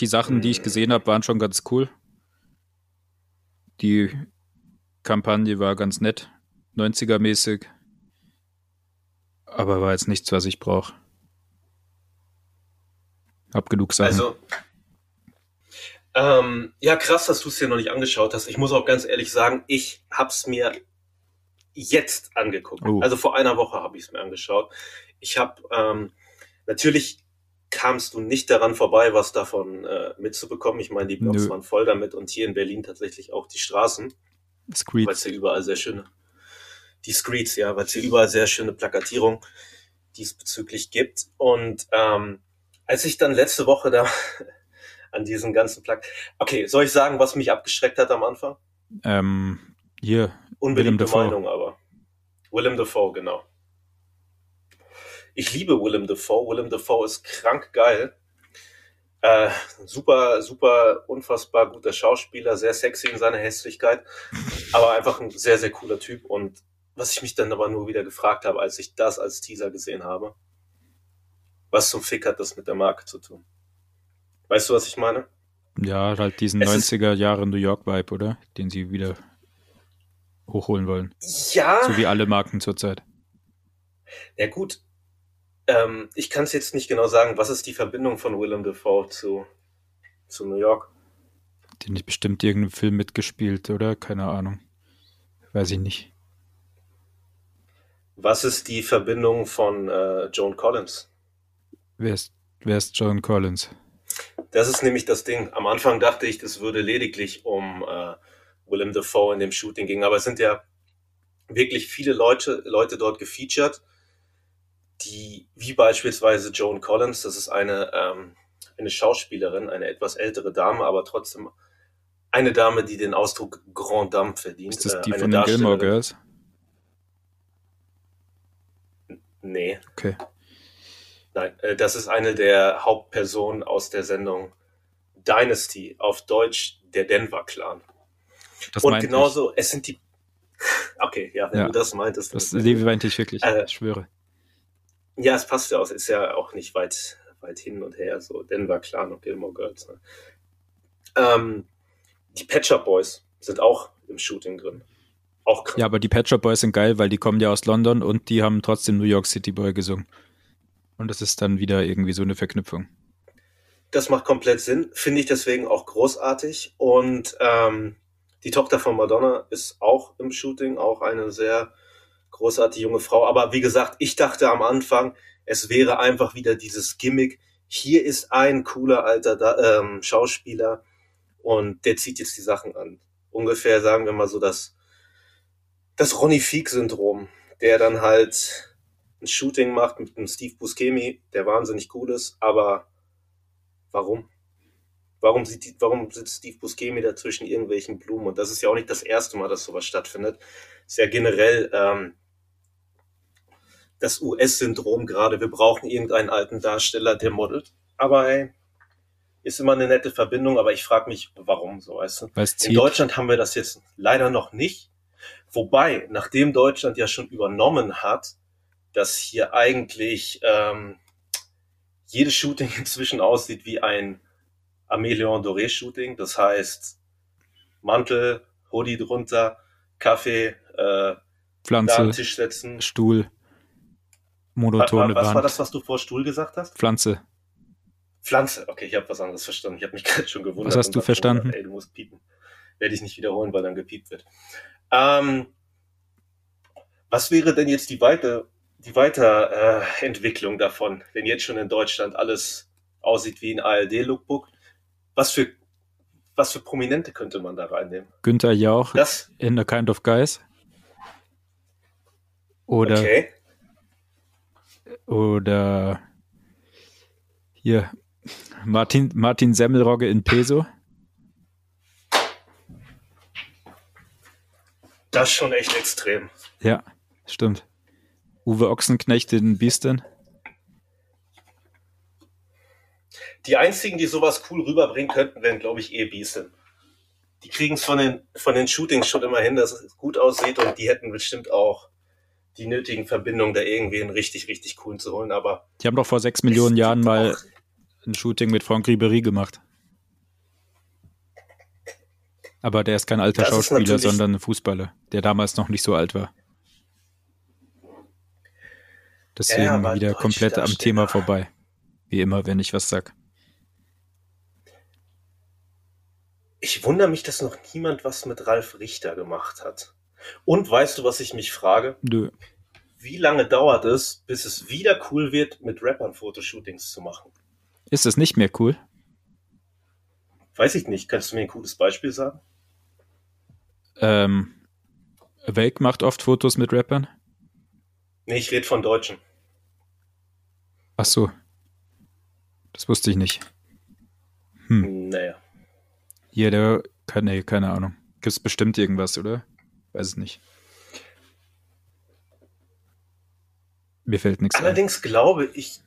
Die Sachen, die ich hm. gesehen habe, waren schon ganz cool. Die Kampagne war ganz nett, 90er-mäßig, aber war jetzt nichts, was ich brauche. Hab genug Sachen. Also, ähm, ja, krass, dass du es dir noch nicht angeschaut hast. Ich muss auch ganz ehrlich sagen, ich hab's mir jetzt angeguckt. Oh. Also vor einer Woche habe ich es mir angeschaut. Ich habe ähm, natürlich kamst du nicht daran vorbei, was davon äh, mitzubekommen. Ich meine, die Blogs Nö. waren voll damit und hier in Berlin tatsächlich auch die Straßen. Streets. Weil es hier überall sehr schöne, die Streets, ja, weil es hier überall sehr schöne Plakatierung diesbezüglich gibt. Und ähm, als ich dann letzte Woche da an diesen ganzen Plak, okay, soll ich sagen, was mich abgeschreckt hat am Anfang? Ähm, hier. Unbeliebte Meinung, aber Willem Dafoe, genau. Ich liebe Willem Dafoe. Willem Dafoe ist krank geil. Äh, super, super, unfassbar guter Schauspieler, sehr sexy in seiner Hässlichkeit, aber einfach ein sehr, sehr cooler Typ. Und was ich mich dann aber nur wieder gefragt habe, als ich das als Teaser gesehen habe, was zum Fick hat das mit der Marke zu tun? Weißt du, was ich meine? Ja, halt diesen es 90er Jahre New York Vibe, oder? Den sie wieder hochholen wollen. Ja. So wie alle Marken zurzeit. Ja, gut. Ähm, ich kann es jetzt nicht genau sagen. Was ist die Verbindung von Willem Dafoe zu, zu New York? Den nicht bestimmt irgendeinen Film mitgespielt, oder? Keine Ahnung. Weiß ich nicht. Was ist die Verbindung von äh, Joan Collins? Wer ist, wer ist Joan Collins? Das ist nämlich das Ding. Am Anfang dachte ich, das würde lediglich um äh, Willem Dafoe in dem Shooting gehen, aber es sind ja wirklich viele Leute, Leute dort gefeatured die, wie beispielsweise Joan Collins, das ist eine, ähm, eine Schauspielerin, eine etwas ältere Dame, aber trotzdem eine Dame, die den Ausdruck Grand Dame verdient. Ist das äh, die äh, von den Gilmore Girls? Nee. Okay. Nein, äh, das ist eine der Hauptpersonen aus der Sendung Dynasty, auf Deutsch der Denver Clan. Das Und genauso, ich. es sind die. Okay, ja, wenn ja, du das meintest. Das meinte ich wirklich, äh, ich schwöre. Ja, es passt ja auch. Ist ja auch nicht weit, weit hin und her. So Denver Clan und Gilmore Girls. Ne? Ähm, die Patcher Boys sind auch im Shooting drin. Auch krass. Ja, aber die Patcher Boys sind geil, weil die kommen ja aus London und die haben trotzdem New York City Boy gesungen. Und das ist dann wieder irgendwie so eine Verknüpfung. Das macht komplett Sinn, finde ich deswegen auch großartig. Und ähm, die Tochter von Madonna ist auch im Shooting, auch eine sehr großartige junge Frau. Aber wie gesagt, ich dachte am Anfang, es wäre einfach wieder dieses Gimmick. Hier ist ein cooler alter ähm, Schauspieler und der zieht jetzt die Sachen an. Ungefähr, sagen wir mal so, das, das Ronnie Feek-Syndrom, der dann halt ein Shooting macht mit einem Steve Buscemi, der wahnsinnig cool ist, aber warum? Warum, sieht, warum sitzt Steve Buscemi da zwischen irgendwelchen Blumen? Und das ist ja auch nicht das erste Mal, dass sowas stattfindet. Ist ja generell ähm, das US-Syndrom gerade. Wir brauchen irgendeinen alten Darsteller, der modelt. Aber hey, ist immer eine nette Verbindung, aber ich frage mich, warum so, weißt du? In Deutschland haben wir das jetzt leider noch nicht. Wobei, nachdem Deutschland ja schon übernommen hat, dass hier eigentlich ähm, jedes Shooting inzwischen aussieht wie ein Amélion Doré Shooting. Das heißt, Mantel, Hoodie drunter, Kaffee, äh, Pflanze, Tisch setzen, Stuhl monotone was, was war das, was du vor Stuhl gesagt hast? Pflanze. Pflanze, okay, ich habe was anderes verstanden. Ich habe mich gerade schon gewundert. Was hast du verstanden? Gedacht, ey, du musst piepen. Werde ich nicht wiederholen, weil dann gepiept wird. Ähm, was wäre denn jetzt die, weite, die Weiterentwicklung davon, wenn jetzt schon in Deutschland alles aussieht wie ein ARD-Lookbook? Was für, was für Prominente könnte man da reinnehmen? Günther Jauch das, in A Kind of Guys. Oder, Okay. oder hier Martin, Martin Semmelrogge in Peso. Das ist schon echt extrem. Ja, stimmt. Uwe Ochsenknecht in Biesten. Die einzigen, die sowas cool rüberbringen könnten, wären, glaube ich, eh Beeson. Die kriegen es von den, von den Shootings schon immer hin, dass es gut aussieht und die hätten bestimmt auch die nötigen Verbindungen, da irgendwie einen richtig, richtig coolen zu holen. Aber Die haben doch vor sechs Millionen Jahren mal ein Shooting mit Franck Ribery gemacht. Aber der ist kein alter Das Schauspieler, sondern ein Fußballer, der damals noch nicht so alt war. Deswegen Ja, wieder komplett am. Thema vorbei. Wie immer, wenn ich was sag. Ich wundere mich, dass noch niemand was mit Ralf Richter gemacht hat. Und weißt du, was ich mich frage? Nö. Wie lange dauert es, bis es wieder cool wird, mit Rappern Fotoshootings zu machen? Ist es nicht mehr cool? Weiß ich nicht. Kannst du mir ein cooles Beispiel sagen? Ähm, Wake macht oft Fotos mit Rappern. Nee, ich rede von Deutschen. Ach so. Das wusste ich nicht. Hm. Naja. Hier, der, keine, nee, keine Ahnung. Gibt's bestimmt irgendwas, oder? Weiß es nicht. Mir fällt nichts ein. Allerdings glaube ich,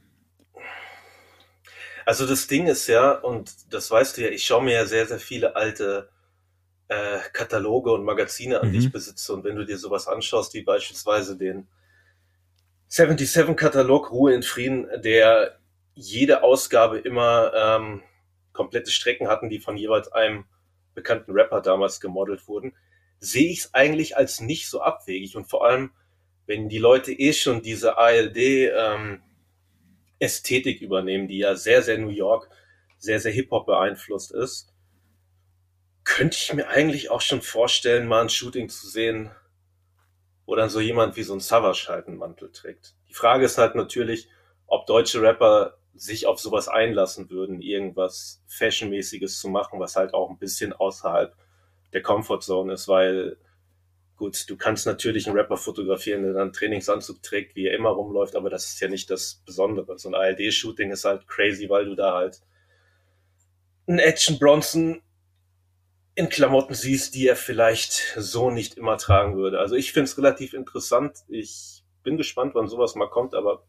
also das Ding ist ja, und das weißt du ja, ich schaue mir ja sehr, sehr viele alte äh, Kataloge und Magazine an, die Mhm. ich besitze. Und wenn du dir sowas anschaust, wie beispielsweise den 77-Katalog Ruhe in Frieden, der jede Ausgabe immer ähm, komplette Strecken hatten, die von jeweils einem bekannten Rapper damals gemodelt wurden, sehe ich es eigentlich als nicht so abwegig. Und vor allem, wenn die Leute eh schon diese ALD ähm, übernehmen, die ja sehr, sehr New York, sehr, sehr Hip-Hop beeinflusst ist, könnte ich mir eigentlich auch schon vorstellen, mal ein Shooting zu sehen, wo dann so jemand wie so ein Savage halt einen Mantel trägt. Die Frage ist halt natürlich, ob deutsche Rapper sich auf sowas einlassen würden, irgendwas Fashionmäßiges zu machen, was halt auch ein bisschen außerhalb der Comfortzone ist, weil gut, du kannst natürlich einen Rapper fotografieren, der dann Trainingsanzug trägt, wie er immer rumläuft, aber das ist ja nicht das Besondere. So ein ALD-Shooting ist halt crazy, weil du da halt einen Action Bronson in Klamotten siehst, die er vielleicht so nicht immer tragen würde. Also ich finde es relativ interessant. Ich bin gespannt, wann sowas mal kommt, aber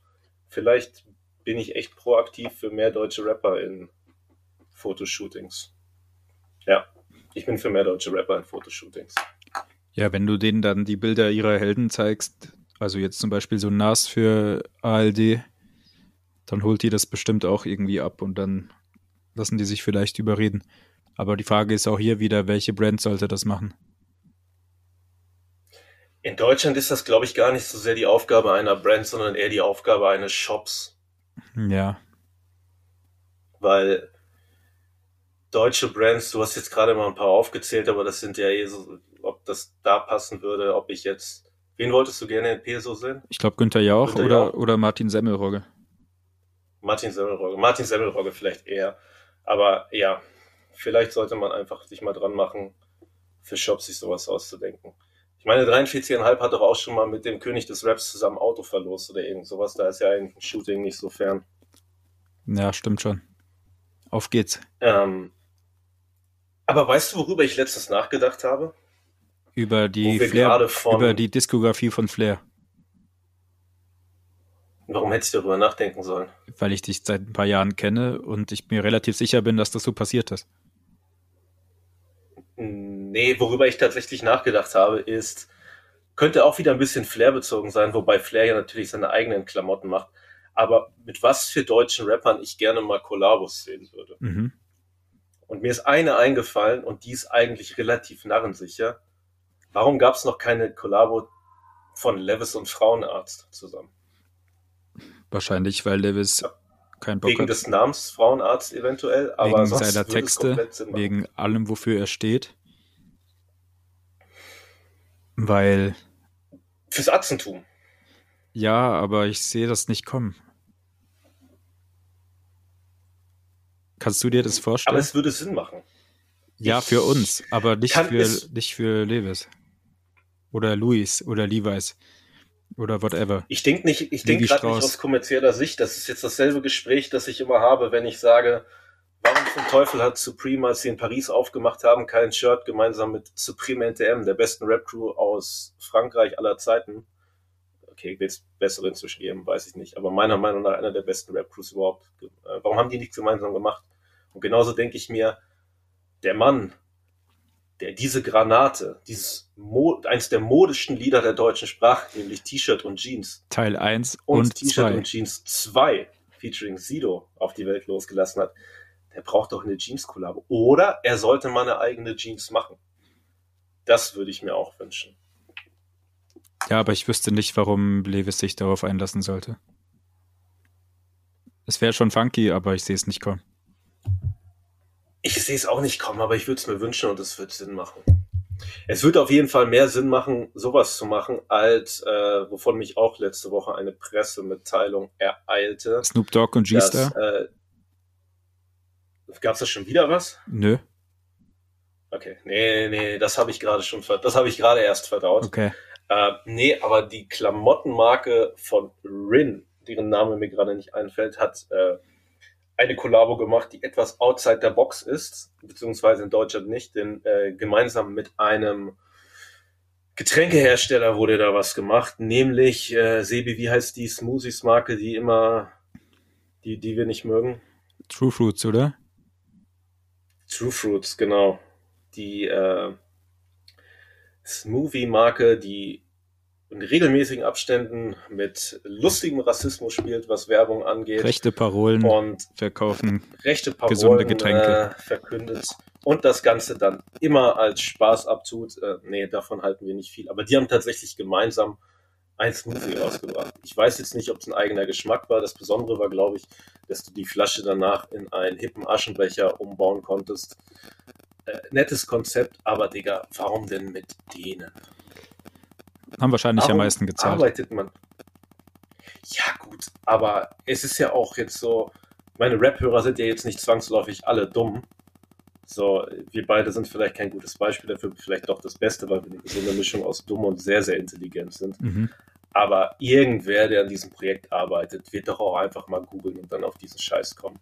vielleicht bin ich echt proaktiv für mehr deutsche Rapper in Fotoshootings. Ja, ich bin für mehr deutsche Rapper in Fotoshootings. Ja, wenn du denen dann die Bilder ihrer Helden zeigst, also jetzt zum Beispiel so Nas für ALD, dann holt die das bestimmt auch irgendwie ab und dann lassen die sich vielleicht überreden. Aber die Frage ist auch hier wieder, welche Brand sollte das machen? In Deutschland ist das, glaube ich, gar nicht so sehr die Aufgabe einer Brand, sondern eher die Aufgabe eines Shops, Ja, weil deutsche Brands, du hast jetzt gerade mal ein paar aufgezählt, aber das sind ja eh so, ob das da passen würde, ob ich jetzt, wen wolltest du gerne in Peso sehen? ich glaube Günther Jauch Günther oder, Jauch. oder Martin Semmelrogge. Martin Semmelrogge. Martin Semmelrogge vielleicht eher. Aber ja, vielleicht sollte man einfach sich mal dran machen, für Shops sich sowas auszudenken. Ich meine, 43,5 hat doch auch schon mal mit dem König des Raps zusammen Auto verlost oder irgend sowas. Da ist ja eigentlich ein Shooting nicht so fern. Ja, stimmt schon. Auf geht's. Ähm, aber weißt du, worüber ich letztens nachgedacht habe? Über die Flair, von- über die Diskografie von Flair, Warum hätte ich darüber nachdenken sollen? weil ich dich seit ein paar Jahren kenne und ich mir relativ sicher bin, dass das so passiert ist. Nee, worüber ich tatsächlich nachgedacht habe, ist, könnte auch wieder ein bisschen Flair bezogen sein, wobei Flair ja natürlich seine eigenen Klamotten macht. Aber mit was für deutschen Rappern ich gerne mal Kollabos sehen würde. Mhm. Und mir ist eine eingefallen und die ist eigentlich relativ narrensicher. Warum gab es noch keine Kollabo von Levis und Frauenarzt zusammen? Wahrscheinlich, weil Lewis Ja. Keinen Bock Wegen hat. des Namens Frauenarzt eventuell, aber wegen seiner Texte, wegen allem, wofür er steht. Weil, Fürs Atzentum. ja, aber ich sehe das nicht kommen. Kannst du dir das Aber vorstellen? es würde Sinn machen. ja, für uns, aber nicht für, nicht für Lewis. Oder Luis oder Levi's. Oder whatever. Ich denke nicht, ich denke gerade nicht aus kommerzieller Sicht. Das ist jetzt dasselbe Gespräch, das ich immer habe, wenn ich sage, warum zum Teufel hat Supreme, als sie in Paris aufgemacht haben, kein Shirt gemeinsam mit Supreme NTM, der besten Rap-Crew aus Frankreich aller Zeiten? Okay, wird es bessere inzwischen geben, weiß ich nicht. Aber meiner Meinung nach einer der besten Rap-Crews überhaupt. Äh, warum haben die nichts gemeinsam gemacht? Und genauso denke ich mir, der Mann, der diese Granate, dieses Mo eins der modischsten Lieder der deutschen Sprache, nämlich T-Shirt und Jeans. Teil 1 und, und T-Shirt und Jeans 2 featuring Sido auf die Welt losgelassen hat, der braucht doch eine Jeans-Kollabo. Oder er sollte mal eine eigene Jeans machen. Das würde ich mir auch wünschen. Ja, aber ich wüsste nicht, warum Levis sich darauf einlassen sollte. Es wäre schon funky, aber ich sehe es nicht kommen. Ich sehe es auch nicht kommen, aber ich würde es mir wünschen und es wird Sinn machen. Es wird auf jeden Fall mehr Sinn machen, sowas zu machen, als äh, wovon mich auch letzte Woche eine Pressemitteilung ereilte. Snoop Dogg und G-Star? Äh, Gab es da schon wieder was? Nö. Okay, nee, nee, das habe ich gerade schon, das habe ich gerade erst verdaut. Okay. Äh, nee, aber die Klamottenmarke von Rin, deren Name mir gerade nicht einfällt, hat äh, eine Kollabo gemacht, die etwas outside der Box ist, beziehungsweise in Deutschland nicht, denn äh, gemeinsam mit einem Getränkehersteller wurde da was gemacht, nämlich äh, Sebi, wie heißt die Smoothies-Marke, die immer, die, die wir nicht mögen? True Fruits, oder? True Fruits, genau. Die äh, Smoothie-Marke, die in regelmäßigen Abständen mit lustigem Rassismus spielt, was Werbung angeht. Rechte Parolen und verkaufen. Rechte Parolen gesunde Getränke. Äh, verkündet. Und das Ganze dann immer als Spaß abtut. Äh, nee, davon halten wir nicht viel. Aber die haben tatsächlich gemeinsam ein Smoothie rausgebracht. Ich weiß jetzt nicht, ob es ein eigener Geschmack war. Das Besondere war, glaube ich, dass du die Flasche danach in einen hippen Aschenbecher umbauen konntest. Äh, nettes Konzept, aber Digga, warum denn mit denen? Haben wahrscheinlich Warum am meisten gezahlt. arbeitet man? Ja, gut, aber es ist ja auch jetzt so, meine Rap-Hörer sind ja jetzt nicht zwangsläufig alle dumm. So, wir beide sind vielleicht kein gutes Beispiel dafür, vielleicht doch das Beste, weil wir eine Mischung aus dumm und sehr, sehr intelligent sind. Mhm. Aber irgendwer, der an diesem Projekt arbeitet, wird doch auch einfach mal googeln und dann auf diesen Scheiß kommen.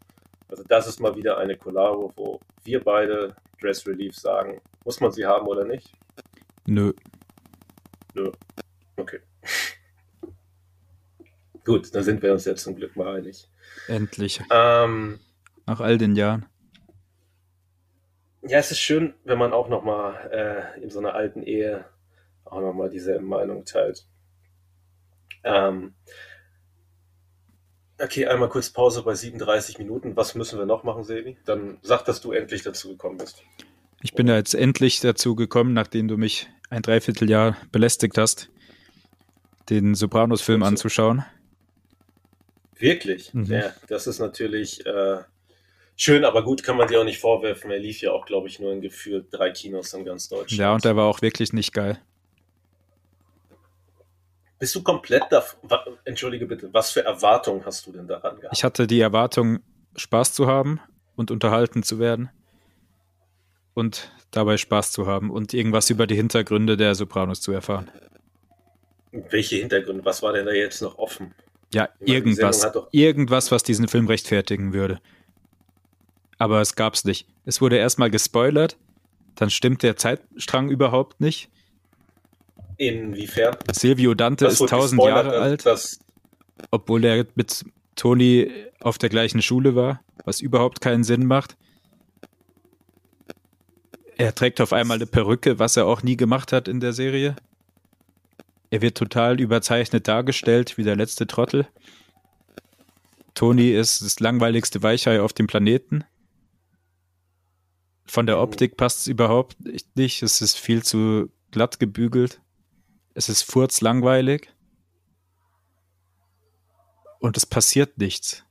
Also das ist mal wieder eine Collabo, wo wir beide Dress Relief sagen, muss man sie haben oder nicht? Nö. Okay. Gut, dann sind wir uns jetzt zum Glück mal einig. Endlich. Ähm, Nach all den Jahren. Ja, es ist schön, wenn man auch nochmal äh, in so einer alten Ehe auch nochmal dieselbe Meinung teilt. Ähm, okay, einmal kurz Pause bei 37 Minuten. Was müssen wir noch machen, Sebi? Dann sag, dass du endlich dazu gekommen bist. Ich bin da jetzt endlich dazu gekommen, nachdem du mich ein Dreivierteljahr belästigt hast, den Sopranos-Film so. anzuschauen. Wirklich? Mhm. Ja, das ist natürlich äh, schön, aber gut kann man dir auch nicht vorwerfen. Er lief ja auch, glaube ich, nur in gefühlt drei Kinos in ganz Deutschland. Ja, und er war auch wirklich nicht geil. Bist du komplett da? Entschuldige bitte, was für Erwartungen hast du denn daran gehabt? Ich hatte die Erwartung, Spaß zu haben und unterhalten zu werden und dabei Spaß zu haben und irgendwas über die Hintergründe der Sopranos zu erfahren. Welche Hintergründe? Was war denn da jetzt noch offen? Ja, irgendwas. Irgendwas, was diesen Film rechtfertigen würde. Aber es gab's nicht. Es wurde erstmal gespoilert, dann stimmt der Zeitstrang überhaupt nicht. Inwiefern? Silvio Dante ist tausend Jahre alt, obwohl er mit Toni auf der gleichen Schule war, was überhaupt keinen Sinn macht. Er trägt auf einmal eine Perücke, was er auch nie gemacht hat in der Serie. Er wird total überzeichnet dargestellt, wie der letzte Trottel. Tony ist das langweiligste Weichei auf dem Planeten. Von der Optik passt es überhaupt nicht. Es ist viel zu glatt gebügelt. Es ist furzlangweilig. Und es passiert nichts.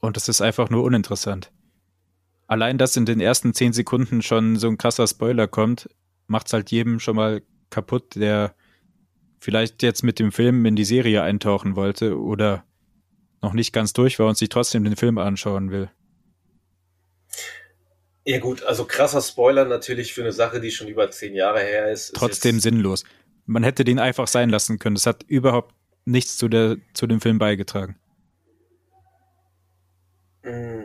Und es ist einfach nur uninteressant allein, dass in den ersten zehn Sekunden schon so ein krasser Spoiler kommt, macht es halt jedem schon mal kaputt, der vielleicht jetzt mit dem Film in die Serie eintauchen wollte oder noch nicht ganz durch war und sich trotzdem den Film anschauen will. Ja gut, also krasser Spoiler natürlich für eine Sache, die schon über zehn Jahre her ist. Trotzdem ist sinnlos. Man hätte den einfach sein lassen können. Das hat überhaupt nichts zu, der, zu dem Film beigetragen. Mm.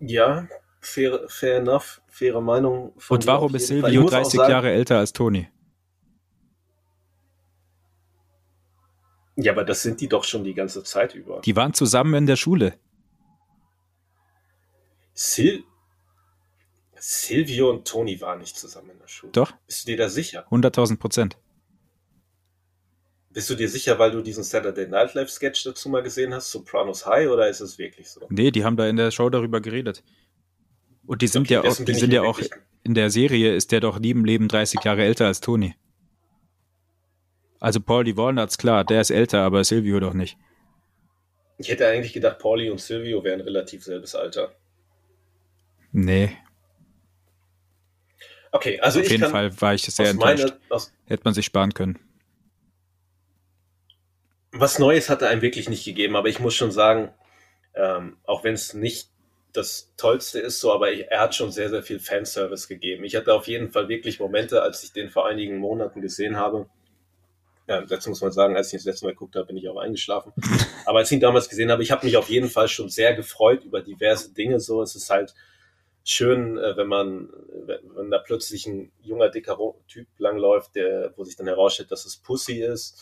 Ja, fair, fair enough, faire Meinung. Und warum ist Silvio 30 sagen, Jahre älter als Toni? Ja, aber das sind die doch schon die ganze Zeit über. Die waren zusammen in der Schule. Sil Silvio und Toni waren nicht zusammen in der Schule. Doch. Bist du dir da sicher? 100.000 Prozent. Bist du dir sicher, weil du diesen Saturday Night Live Sketch dazu mal gesehen hast, Sopranos High, oder ist es wirklich so? Nee, die haben da in der Show darüber geredet. Und die sind okay, ja auch, die sind ja auch in der Serie ist der doch lieben Leben 30 Jahre älter als Toni. Also Pauli Walnuts, klar, der ist älter, aber Silvio doch nicht. Ich hätte eigentlich gedacht, Pauli und Silvio wären relativ selbes Alter. Nee. Okay, also Auf jeden Fall war ich sehr enttäuscht. Meine, Hätte man sich sparen können. Was Neues hat er einem wirklich nicht gegeben, aber ich muss schon sagen, ähm, auch wenn es nicht das Tollste ist, so, aber ich, er hat schon sehr, sehr viel Fanservice gegeben. Ich hatte auf jeden Fall wirklich Momente, als ich den vor einigen Monaten gesehen habe. Ja, dazu muss man sagen, als ich das letzte Mal geguckt habe, bin ich auch eingeschlafen. Aber als ich ihn damals gesehen habe, ich habe mich auf jeden Fall schon sehr gefreut über diverse Dinge. So, es ist halt schön, äh, wenn man, wenn da plötzlich ein junger, dicker Typ langläuft, der, wo sich dann herausstellt, dass es Pussy ist.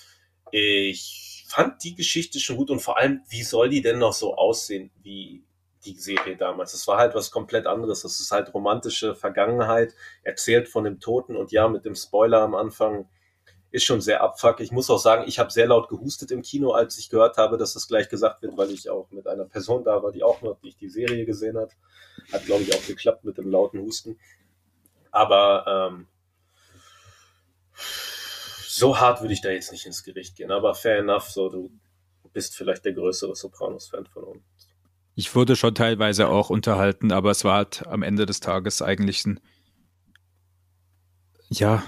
Ich fand die Geschichte schon gut und vor allem, wie soll die denn noch so aussehen wie die Serie damals. Es war halt was komplett anderes. Das ist halt romantische Vergangenheit, erzählt von dem Toten und ja, mit dem Spoiler am Anfang ist schon sehr abfuck. Ich muss auch sagen, ich habe sehr laut gehustet im Kino, als ich gehört habe, dass das gleich gesagt wird, weil ich auch mit einer Person da war, die auch noch nicht die Serie gesehen hat. Hat, glaube ich, auch geklappt mit dem lauten Husten. Aber ähm, so hart würde ich da jetzt nicht ins Gericht gehen. Aber fair enough, so du bist vielleicht der größere Sopranos-Fan von uns. Ich wurde schon teilweise auch unterhalten, aber es war halt am Ende des Tages eigentlich ein, ja,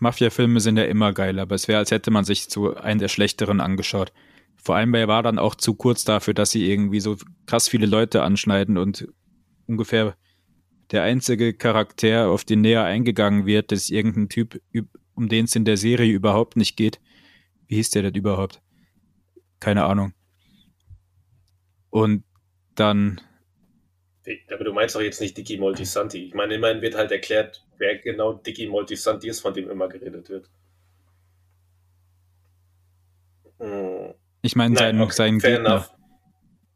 Mafia-Filme sind ja immer geil, aber es wäre, als hätte man sich zu einem der schlechteren angeschaut. Vor allem, weil er war dann auch zu kurz dafür, dass sie irgendwie so krass viele Leute anschneiden und ungefähr der einzige Charakter, auf den näher eingegangen wird, ist irgendein Typ, um den es in der Serie überhaupt nicht geht. Wie hieß der denn überhaupt? Keine Ahnung. Und dann. Aber du meinst doch jetzt nicht Dicky Moltisanti. Ich meine, immerhin wird halt erklärt, wer genau Dicky Moltisanti ist, von dem immer geredet wird. Hm. Ich meine, sein, okay, sein Gegner, enough.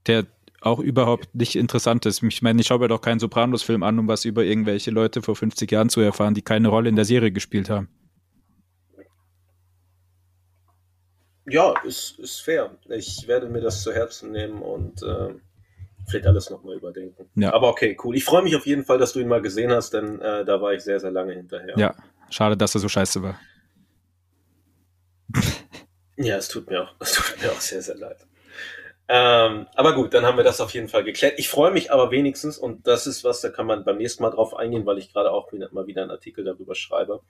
der auch überhaupt nicht interessant ist. Ich meine, ich schaue mir doch keinen Sopranos-Film an, um was über irgendwelche Leute vor 50 Jahren zu erfahren, die keine Rolle in der Serie gespielt haben. Ja, ist, ist fair. Ich werde mir das zu Herzen nehmen und äh, vielleicht alles nochmal überdenken. Ja. Aber okay, cool. Ich freue mich auf jeden Fall, dass du ihn mal gesehen hast, denn äh, da war ich sehr, sehr lange hinterher. Ja, schade, dass er so scheiße war. ja, es tut mir auch, es tut mir auch sehr, sehr leid. Ähm, aber gut, dann haben wir das auf jeden Fall geklärt. Ich freue mich aber wenigstens, und das ist was, da kann man beim nächsten Mal drauf eingehen, weil ich gerade auch wieder, mal wieder einen Artikel darüber schreibe.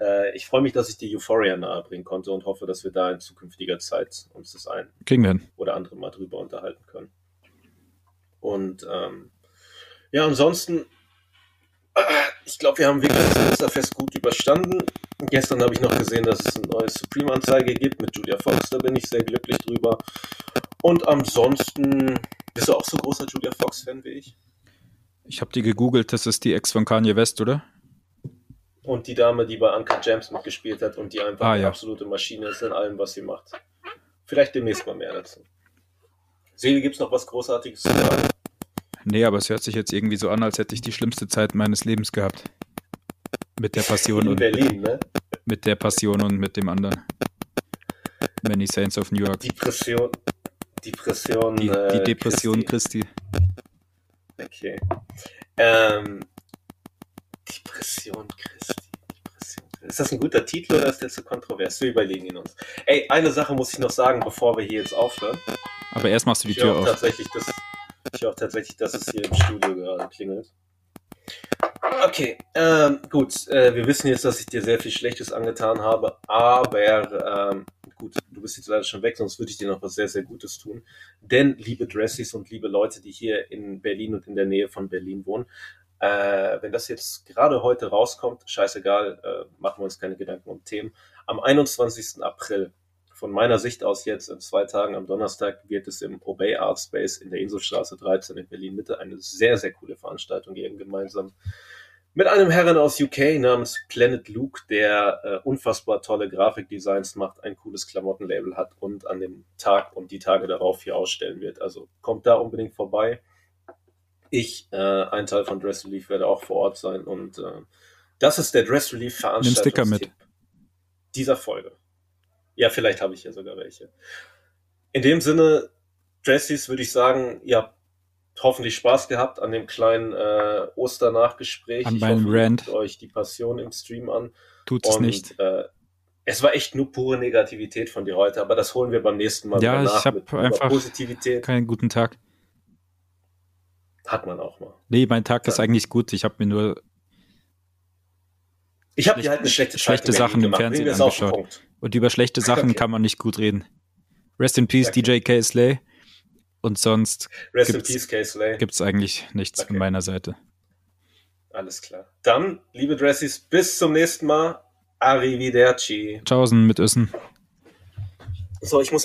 Äh, ich freue mich, dass ich die Euphoria nahebringen konnte und hoffe, dass wir da in zukünftiger Zeit uns das ein Kriegen wir hin. oder andere mal drüber unterhalten können. Und ähm, ja, ansonsten, äh, ich glaube, wir haben wirklich das Semesterfest gut überstanden. Gestern habe ich noch gesehen, dass es eine neue Supreme-Anzeige gibt mit Julia Fox, da bin ich sehr glücklich drüber. Und ansonsten, bist du auch so großer Julia Fox-Fan wie ich? Ich habe die gegoogelt, das ist die Ex von Kanye West, oder? Und die Dame, die bei Uncut Jams mitgespielt hat und die einfach ah, eine ja. absolute Maschine ist in allem, was sie macht. Vielleicht demnächst mal mehr dazu. Seele, gibt es noch was Großartiges zu sagen? Nee, aber es hört sich jetzt irgendwie so an, als hätte ich die schlimmste Zeit meines Lebens gehabt. Mit der Passion in und Berlin, ne? Mit der Passion und mit dem anderen. Many Saints of New York. Depression. Depression. Die, die äh, Depression Christi. Christi. Okay. Ähm, Depression Christi. Depression. Ist das ein guter Titel oder ist der zu kontrovers? Wir überlegen ihn uns. Ey, eine Sache muss ich noch sagen, bevor wir hier jetzt aufhören. Aber erst machst du die ich Tür auf. Tatsächlich, dass, ich höre tatsächlich, dass es hier im Studio gerade klingelt. Okay, ähm, gut. Äh, wir wissen jetzt, dass ich dir sehr viel Schlechtes angetan habe, aber ähm, gut, du bist jetzt leider schon weg, sonst würde ich dir noch was sehr, sehr Gutes tun. Denn, liebe Dressies und liebe Leute, die hier in Berlin und in der Nähe von Berlin wohnen, Äh, wenn das jetzt gerade heute rauskommt, scheißegal, äh, machen wir uns keine Gedanken um Themen. Am 21. April, von meiner Sicht aus jetzt in zwei Tagen am Donnerstag, wird es im Obey Art Space in der Inselstraße 13 in Berlin Mitte eine sehr, sehr coole Veranstaltung geben, gemeinsam mit einem Herren aus UK namens Planet Luke, der äh, unfassbar tolle Grafikdesigns macht, ein cooles Klamottenlabel hat und an dem Tag und die Tage darauf hier ausstellen wird. Also kommt da unbedingt vorbei. Ich, äh, ein Teil von Dress Relief, werde auch vor Ort sein und äh, das ist der Dress Relief Veranstaltungstipp dieser Folge. Ja, vielleicht habe ich ja sogar welche. In dem Sinne, Dressies würde ich sagen, ihr habt hoffentlich Spaß gehabt an dem kleinen äh, Osternachgespräch. An meinem Rant. euch die Passion im Stream an. Tut es nicht. Äh, es war echt nur pure Negativität von dir heute, aber das holen wir beim nächsten Mal ja, nach. ich habe einfach Positivität. keinen guten Tag. Hat man auch mal. Nee, mein Tag ja. ist eigentlich gut. Ich habe mir nur ich habe dir halt eine schlechte, schlechte Sachen im Fernsehen angeschaut. Und über schlechte Sachen okay. kann man nicht gut reden. Rest in Peace, okay. DJ K. Slay. Und sonst Rest gibt's, in Peace, K. Slay. gibt's eigentlich nichts okay. von meiner Seite. Alles klar. Dann, liebe Dressies, bis zum nächsten Mal. Arrivederci. Tschaußen mit Össen. So, ich muss mal